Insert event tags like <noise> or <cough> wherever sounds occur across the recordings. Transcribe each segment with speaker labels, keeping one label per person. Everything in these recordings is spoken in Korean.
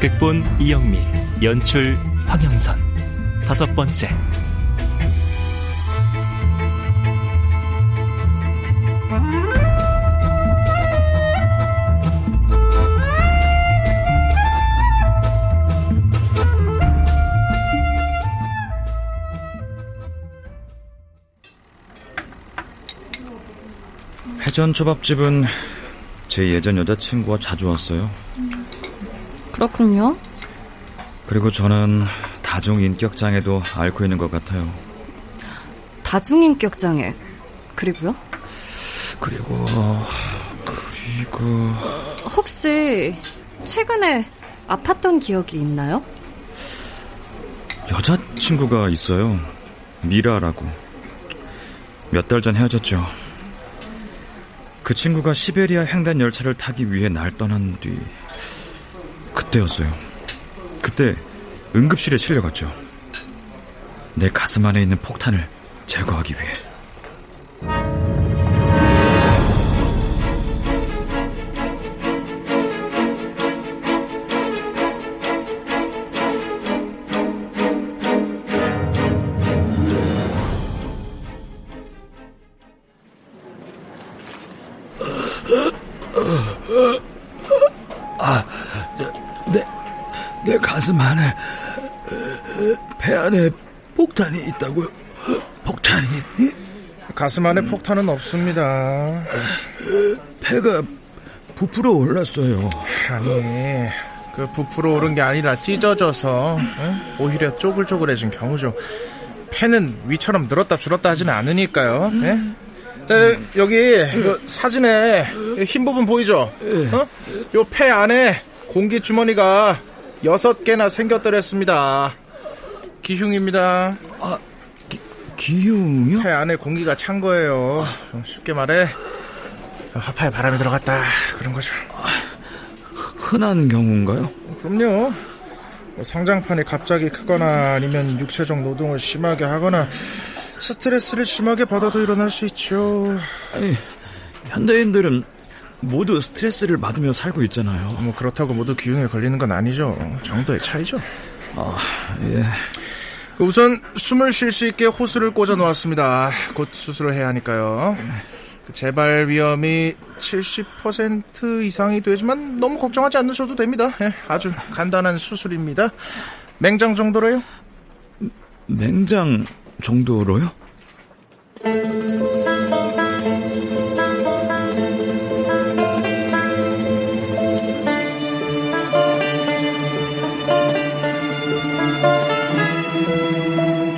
Speaker 1: 극본 이영미 연출 황영선 다섯 번째
Speaker 2: 회전 초밥집은 제 예전 여자친구와 자주 왔어요.
Speaker 3: 그렇군요.
Speaker 2: 그리고 저는 다중인격장애도 앓고 있는 것 같아요.
Speaker 3: 다중인격장애. 그리고요?
Speaker 2: 그리고, 그리고.
Speaker 3: 혹시 최근에 아팠던 기억이 있나요?
Speaker 2: 여자친구가 있어요. 미라라고. 몇 달 전 헤어졌죠. 그 친구가 시베리아 횡단 열차를 타기 위해 날 떠난 뒤 그때였어요. 그때 응급실에 실려갔죠. 내 가슴 안에 있는 폭탄을 제거하기 위해. 안에, 배 안에 폭탄이 있다고요. 폭탄이.
Speaker 4: 가슴 안에 폭탄은 없습니다.
Speaker 2: 배가 부풀어 올랐어요.
Speaker 4: 아니, 그 부풀어 오른 게 아니라 찢어져서 응? 오히려 쪼글쪼글해진 경우죠. 폐는 위처럼 늘었다 줄었다 하지는 않으니까요. 예? 자, 여기 그 사진에 흰 부분 보이죠? 어? 요폐 안에 공기 주머니가 여섯 개나 생겼더랬습니다. 기흉입니다.
Speaker 2: 아, 기, 기흉이요?
Speaker 4: 폐 안에 공기가 찬 거예요. 쉽게 말해 화파에 바람이 들어갔다 그런 거죠.
Speaker 2: 흔한 경우인가요?
Speaker 4: 그럼요. 뭐 성장판이 갑자기 크거나 아니면 육체적 노동을 심하게 하거나 스트레스를 심하게 받아도 일어날 수 있죠.
Speaker 2: 아니, 현대인들은 모두 스트레스를 받으며 살고 있잖아요.
Speaker 4: 뭐 그렇다고 모두 기흉에 걸리는 건 아니죠. 정도의 차이죠.
Speaker 2: 아, 예.
Speaker 4: 우선 숨을 쉴 수 있게 호스를 꽂아 놓았습니다. 곧 수술을 해야 하니까요. 재발 위험이 70% 이상이 되지만 너무 걱정하지 않으셔도 됩니다. 예, 아주 간단한 수술입니다. 맹장 정도로요?
Speaker 2: 맹장 정도로요?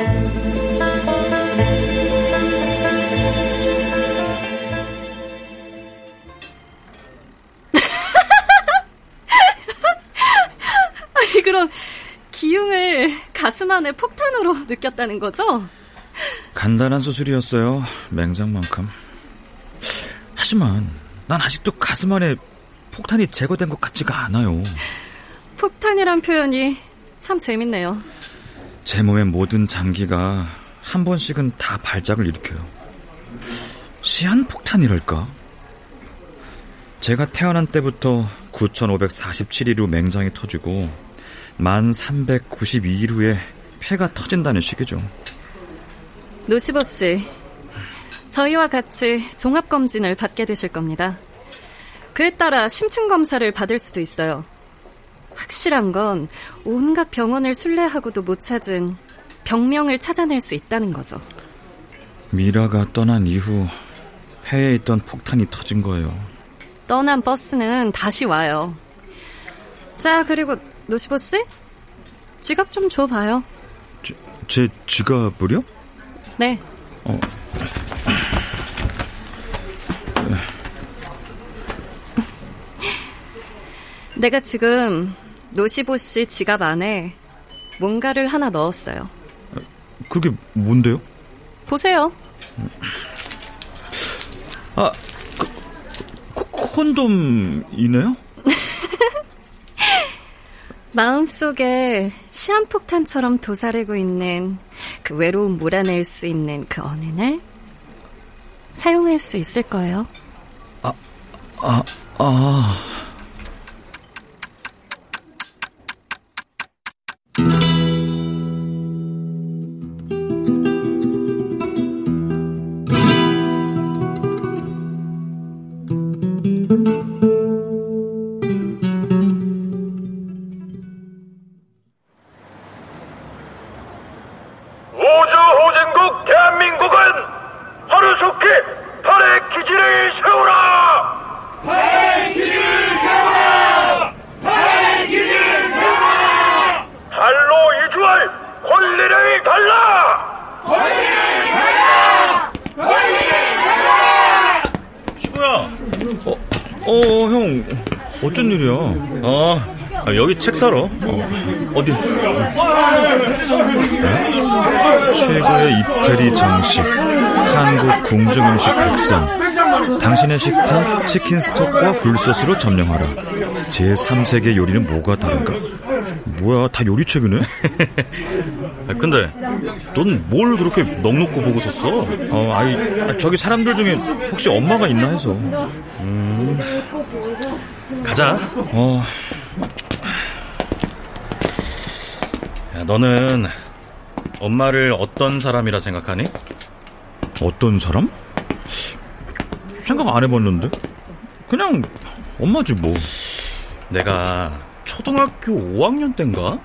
Speaker 2: <laughs>
Speaker 3: 아니, 그럼 기흉을 가슴 안에 폭탄으로 느꼈다는 거죠?
Speaker 2: 간단한 수술이었어요. 맹장만큼. 하지만 난 아직도 가슴 안에 폭탄이 제거된 것 같지가 않아요.
Speaker 3: 폭탄이란 표현이 참 재밌네요.
Speaker 2: 제 몸의 모든 장기가 한 번씩은 다 발작을 일으켜요. 시한폭탄이랄까? 제가 태어난 때부터 9,547일 후 맹장이 터지고 1,392일 후에 폐가 터진다는 식이죠.
Speaker 3: 노시보 씨, 저희와 같이 종합검진을 받게 되실 겁니다. 그에 따라 심층 검사를 받을 수도 있어요. 확실한 건 온갖 병원을 순례하고도 못 찾은 병명을 찾아낼 수 있다는 거죠.
Speaker 2: 미라가 떠난 이후 폐에 있던 폭탄이 터진 거예요.
Speaker 3: 떠난 버스는 다시 와요. 자, 그리고 노시보 씨? 지갑 좀 줘봐요.
Speaker 2: 제, 제 지갑을요?
Speaker 3: 네.
Speaker 2: 어.
Speaker 3: 내가 지금 노시보 씨 지갑 안에 뭔가를 하나 넣었어요.
Speaker 2: 그게 뭔데요?
Speaker 3: 보세요.
Speaker 2: 아, 그, 그, 콘돔이네요? <laughs>
Speaker 3: 마음속에 시한폭탄처럼 도사리고 있는 그 외로움 몰아낼 수 있는 그 어느 날 사용할 수 있을 거예요.
Speaker 2: 아, 아, 아. 어, 형, 어쩐 일이야?
Speaker 5: 어, 여기 책 사러. 어,
Speaker 2: 어디? 네? 최고의 이태리 정식, 한국 궁중음식 백선. 당신의 식탁 치킨 스톡과 굴소스로 점령하라. 제 3세계 요리는 뭐가 다른가? 뭐야, 다 요리책이네? <laughs>
Speaker 5: 근데, 넌 뭘 그렇게 넉넉고 보고 썼어?
Speaker 2: 어, 아이, 저기 사람들 중에 혹시 엄마가 있나 해서.
Speaker 5: 음, 가자.
Speaker 2: 어.
Speaker 5: 야, 너는 엄마를 어떤 사람이라 생각하니?
Speaker 2: 어떤 사람? 생각 안 해봤는데. 그냥 엄마지 뭐.
Speaker 5: 내가 초등학교 5학년 땐가?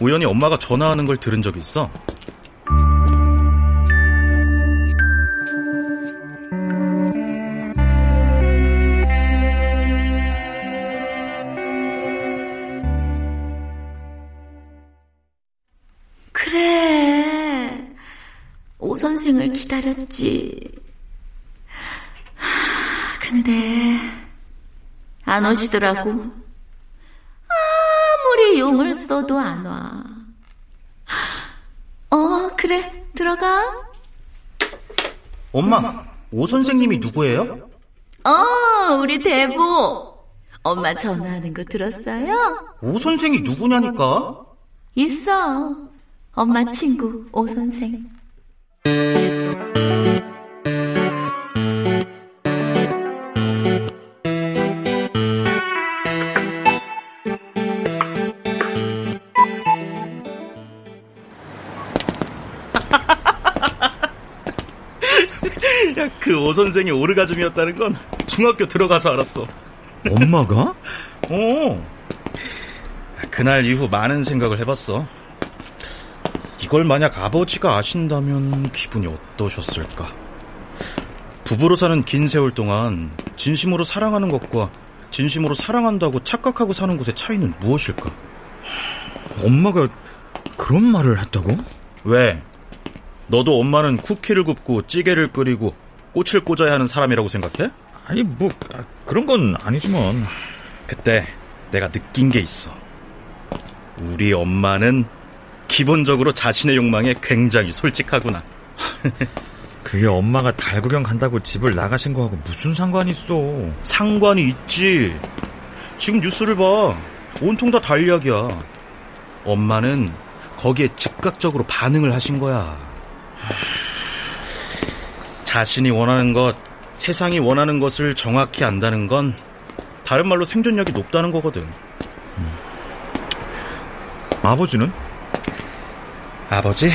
Speaker 5: 우연히 엄마가 전화하는 걸 들은 적이 있어.
Speaker 6: 그래. 오 선생을 기다렸지. 근데 안 오시더라고. 아무리 용을 써도 안 와. 어, 그래. 들어가.
Speaker 5: 엄마, 오 선생님이 누구예요?
Speaker 6: 어, 우리 대보. 엄마 전화하는 거 들었어요?
Speaker 5: 오 선생이 누구냐니까?
Speaker 6: 있어. 엄마 친구 오 선생.
Speaker 5: 야, 그오 선생이 오르가즘이었다는 건 중학교 들어가서 알았어.
Speaker 2: 엄마가? <laughs>
Speaker 5: 어. 그날 이후 많은 생각을 해봤어. 이걸 만약 아버지가 아신다면 기분이 어떠셨을까? 부부로 사는 긴 세월 동안 진심으로 사랑하는 것과 진심으로 사랑한다고 착각하고 사는 것의 차이는 무엇일까?
Speaker 2: 엄마가 그런 말을 했다고?
Speaker 5: 왜? 너도 엄마는 쿠키를 굽고 찌개를 끓이고 꽃을 꽂아야 하는 사람이라고 생각해?
Speaker 2: 아니 뭐 아, 그런 건 아니지만
Speaker 5: 그때 내가 느낀 게 있어. 우리 엄마는 기본적으로 자신의 욕망에 굉장히 솔직하구나. <laughs>
Speaker 2: 그게 엄마가 달 구경 간다고 집을 나가신 거하고 무슨 상관이 있어?
Speaker 5: 상관이 있지. 지금 뉴스를 봐. 온통 다 달 이야기야. 엄마는 거기에 즉각적으로 반응을 하신 거야. 자신이 원하는 것, 세상이 원하는 것을 정확히 안다는 건 다른 말로 생존력이 높다는 거거든.
Speaker 2: 아버지는?
Speaker 5: 아버지?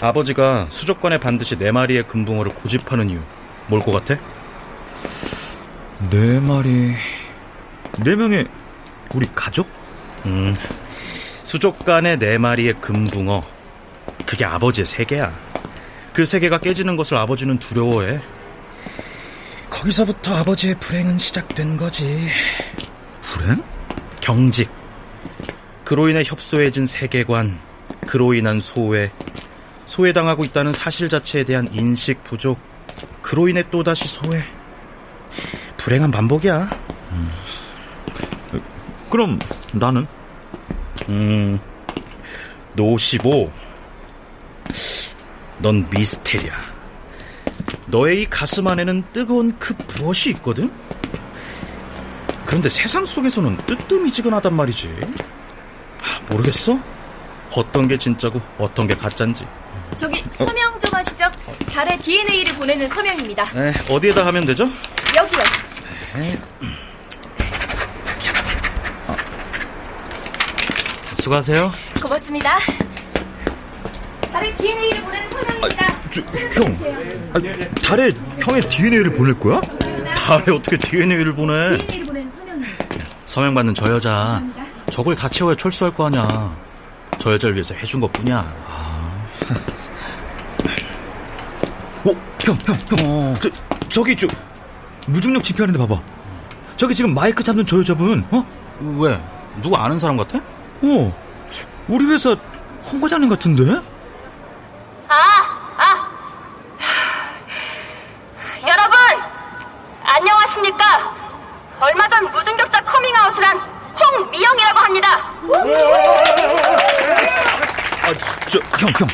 Speaker 5: 아버지가 수족관에 반드시 네 마리의 금붕어를 고집하는 이유 뭘 것 같아?
Speaker 2: 네 마리 네 명의 우리 가족?
Speaker 5: 음, 수족관에 네 마리의 금붕어 그게 아버지의 세계야 그 세계가 깨지는 것을 아버지는 두려워해 거기서부터 아버지의 불행은 시작된 거지
Speaker 2: 불행?
Speaker 5: 경직 그로 인해 협소해진 세계관 그로 인한 소외 소외당하고 있다는 사실 자체에 대한 인식 부족 그로 인해 또다시 소외 불행한 반복이야
Speaker 2: 음. 그럼 나는?
Speaker 5: 음, 노15. 넌 미스테리아. 너의 이 가슴 안에는 뜨거운 그 무엇이 있거든? 그런데 세상 속에서는 뜨뜻미지근하단 말이지. 모르겠어? 어떤 게 진짜고 어떤 게 가짜인지.
Speaker 7: 저기 서명 좀 하시죠. 달에 DNA를 보내는 서명입니다.
Speaker 5: 네, 어디에다 하면 되죠?
Speaker 7: 여기요.
Speaker 5: 네. 수고하세요.
Speaker 7: 고맙습니다. 달에 DNA를 보내는 서명입니다.
Speaker 2: 저, 형, 아, 달에 형의 DNA를 보낼 거야?
Speaker 5: 달에 어떻게 DNA를 보내?
Speaker 7: DNA를 보내는 서명입니다.
Speaker 5: 서명 받는 저 여자 저걸 다 채워야 철수할 거 아니야. 저 여자를 위해서 해준 것 뿐이야.
Speaker 2: 어, 형, 형, 형. 저, 저기, 저, 무중력 집회하는데 봐봐. 저기 지금 마이크 잡는 저 여자분, 어?
Speaker 5: 왜? 누구 아는 사람 같아?
Speaker 2: 어, 우리 회사 홍 과장님 같은데?
Speaker 8: 아, 아. 여러분, 안녕하십니까? 얼마 전 무중력자 커밍아웃을 한 홍미영이라고 합니다.
Speaker 2: 아, 저, 형, 형.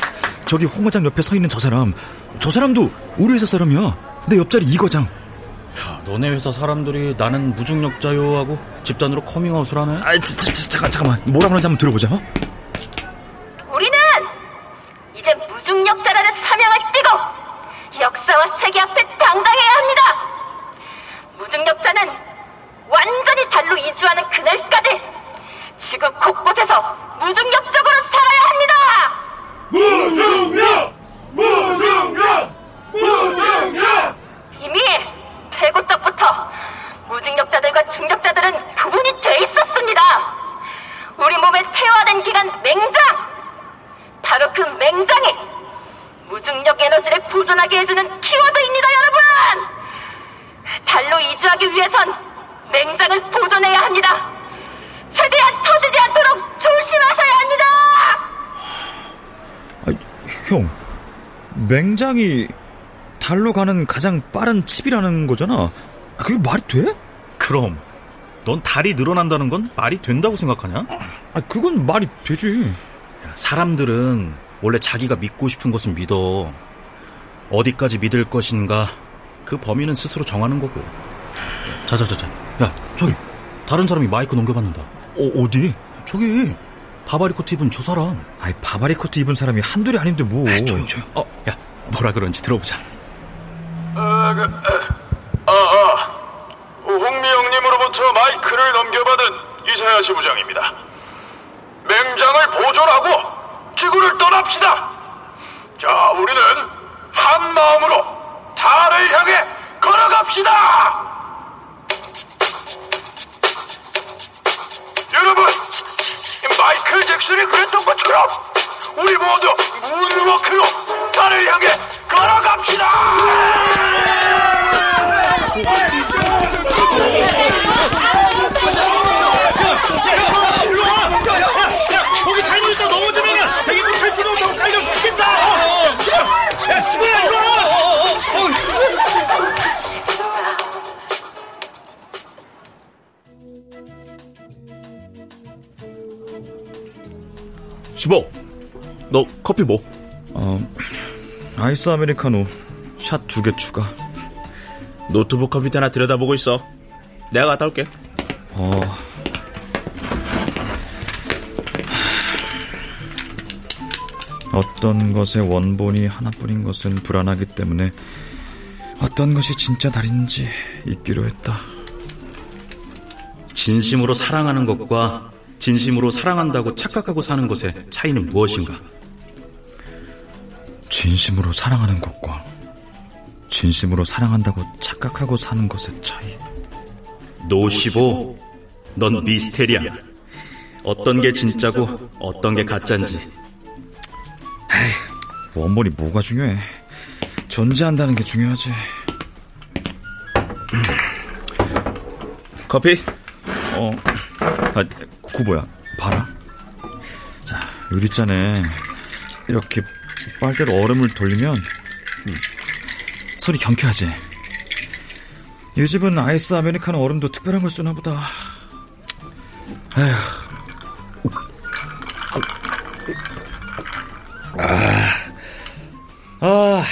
Speaker 2: 저기 홍 과장 옆에 서 있는 저 사람. 저 사람도 우리 회사 사람이야. 내 옆자리 이 과장.
Speaker 5: 야, 너네 회사 사람들이 나는 무중력자요 하고 집단으로 커밍아웃을 하네?
Speaker 2: 아, 자, 자, 자, 잠깐, 잠깐만. 뭐라고 하는지 한번 들어보자. 어?
Speaker 8: 우리는 이제 무중력자라는 사명을 띠고 역사와 세계 앞에 당당해야 합니다. 무중력자는 완전히 달로 이주하는 그날까지 지구 곳곳에서 합니다.
Speaker 9: 무중력! 무중력! 무중력!
Speaker 8: 이미 태고적부터 무중력자들과 중력자들은 구분이 돼 있었습니다. 우리 몸에 태화된 기간 맹장! 바로 그 맹장이 무중력 에너지를 보존하게 해주는 키워드입니다, 여러분! 달로 이주하기 위해선 맹장을 보존해야 합니다. 최대한 터지지 않도록 조심하셔야 합니다!
Speaker 2: 아, 형. 맹장이 달로 가는 가장 빠른 칩이라는 거잖아. 아, 그게 말이 돼?
Speaker 5: 그럼 넌 달이 늘어난다는 건 말이 된다고 생각하냐?
Speaker 2: 아, 그건 말이 되지.
Speaker 5: 야, 사람들은 원래 자기가 믿고 싶은 것은 믿어. 어디까지 믿을 것인가 그 범위는 스스로 정하는 거고. 자자자자. 야 저기 다른 사람이 마이크 넘겨받는다.
Speaker 2: 어, 어디?
Speaker 5: 저기 바바리 코트 입은 저 사람.
Speaker 2: 아이, 바바리 코트 입은 사람이 한둘이 아닌데 뭐.
Speaker 5: 아, 조용 조용. 어, 야 뭐라 그런지 들어보자.
Speaker 9: 아, 그, 아, 아. 홍미영님으로부터 마이크를 넘겨받은 이사야 시 부장입니다. 맹장을 보존하고 지구를 떠납시다. 자, 우리는 한 마음으로 달을 향해 걸어갑시다. 여러분, 마이클 잭슨이 그랬던 것처럼 우리 모두 문워크로 달을 향해 걸어갑시다.
Speaker 10: 너 커피 뭐?
Speaker 2: 어, 아이스 아메리카노 샷 두 개 추가.
Speaker 10: 노트북 컴퓨터 하나 들여다보고 있어. 내가 갔다 올게.
Speaker 2: 어. 어떤 것의 원본이 하나뿐인 것은 불안하기 때문에 어떤 것이 진짜 달인지 잊기로 했다.
Speaker 5: 진심으로 사랑하는 것과 진심으로 사랑한다고 착각하고 사는 것의 차이는 무엇인가?
Speaker 2: 진심으로 사랑하는 것과 진심으로 사랑한다고 착각하고 사는 것의 차이.
Speaker 5: 노시보, 넌 미스테리야. 어떤 게 진짜고 어떤 게 가짜인지.
Speaker 2: 원본이 뭐가 중요해? 존재한다는 게 중요하지.
Speaker 10: 커피?
Speaker 2: 어, 아, 구보야, 봐라. 자, 유리잔에 이렇게 빨대로 얼음을 돌리면 음, 소리 경쾌하지. 이 집은 아이스 아메리카노 얼음도 특별한 걸 쓰나 보다.
Speaker 5: 아, 아,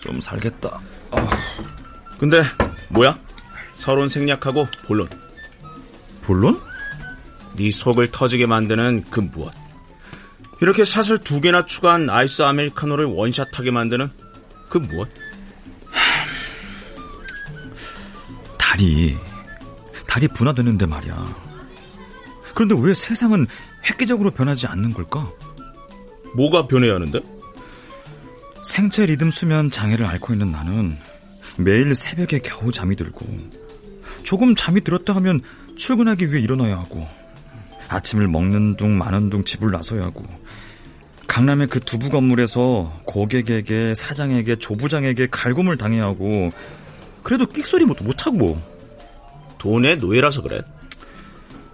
Speaker 5: 좀 살겠다. 아.
Speaker 10: 근데 뭐야? 서론 생략하고 본론.
Speaker 5: 본론?
Speaker 10: 네 속을 터지게 만드는 그 무엇? 이렇게 샷을 두 개나 추가한 아이스 아메리카노를 원샷하게 만드는 그 무엇?
Speaker 2: 달이 달이 분화되는데 말이야. 그런데 왜 세상은 획기적으로 변하지 않는 걸까?
Speaker 10: 뭐가 변해야 하는데?
Speaker 2: 생체 리듬 수면 장애를 앓고 있는 나는 매일 새벽에 겨우 잠이 들고 조금 잠이 들었다 하면 출근하기 위해 일어나야 하고 아침을 먹는 둥 마는 둥 집을 나서야 하고 강남의 그 두부 건물에서 고객에게 사장에게 조부장에게 갈굼을 당해야 하고 그래도 끽소리 못, 못하고.
Speaker 10: 돈의 노예라서 그래?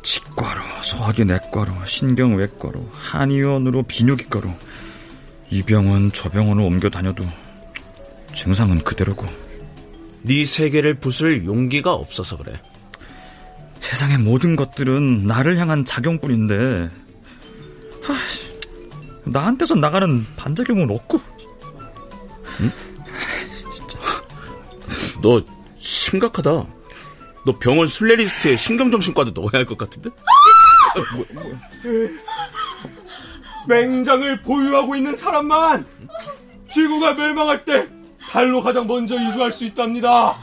Speaker 2: 치과로 소화기 내과로 신경외과로 한의원으로 비뇨기과로 이 병원 저 병원을 옮겨 다녀도 증상은 그대로고.
Speaker 10: 네 세계를 부술 용기가 없어서 그래
Speaker 2: 세상의 모든 것들은 나를 향한 작용뿐인데 하, 나한테서 나가는 반작용은 없고
Speaker 10: 응? 진짜 너 심각하다 너 병원 순례 리스트에 신경정신과도 넣어야 할 것 같은데?
Speaker 11: 뭐, 뭐. 맹장을 보유하고 있는 사람만 지구가 멸망할 때 달로 가장 먼저 이주할 수 있답니다. 어,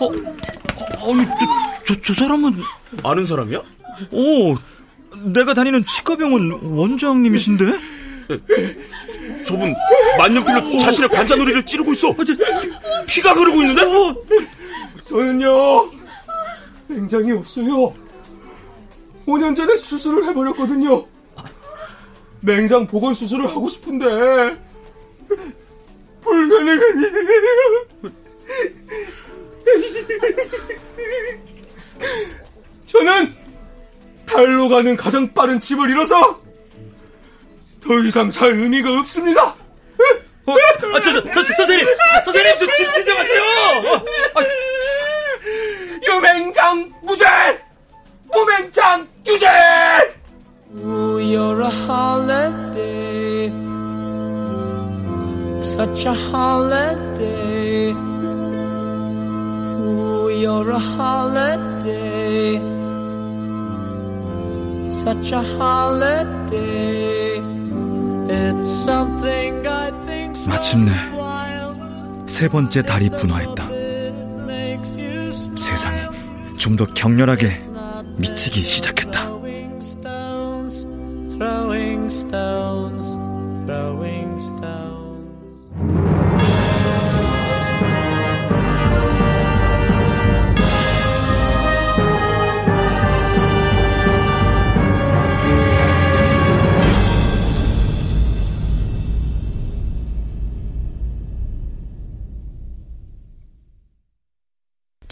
Speaker 2: 어, 아니, 저, 저, 저 사람은
Speaker 10: 아는 사람이야?
Speaker 2: 오, 내가 다니는 치과병원 원장님이신데?
Speaker 10: 저분 만년필로 자신의 관자놀이를 찌르고 있어. 피가 흐르고 있는데?
Speaker 11: 저는요 맹장이 없어요. 5년 전에 수술을 해버렸거든요. 맹장 복원 수술을 하고 싶은데 불가능한 일이에요. 저는 달로 가는 가장 빠른 집을 잃어서 더 이상 살 의미가 없습니다.
Speaker 2: 어, 아, 저, 저, 저, 선생님! 선생님, 저, 진, 진정하세요! 어,
Speaker 11: 아. 유맹장 무죄! 무맹장 규제!
Speaker 12: Ooh, you're a holiday. Such a holiday. Ooh, you're a holiday. Such a holiday. It's something I think
Speaker 2: 마침내 세 번째 달이 분화했다. 세상이 좀 더 격렬하게 미치기 시작했다.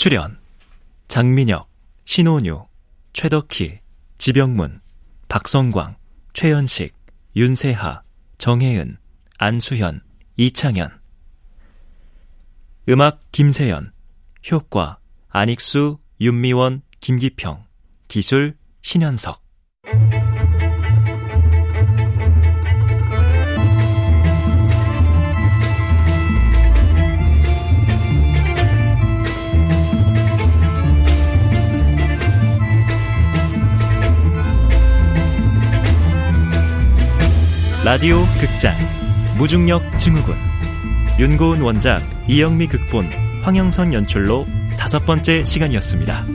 Speaker 1: 출연 장민혁, 신원유, 최덕희, 지병문, 박성광, 최연식, 윤세하, 정혜은, 안수현, 이창현. 음악 김세연 효과 안익수, 윤미원, 김기평. 기술 신현석 라디오 극장 무중력 증후군 윤고은 원작 이영미 극본 황영선 연출로 다섯 번째 시간이었습니다.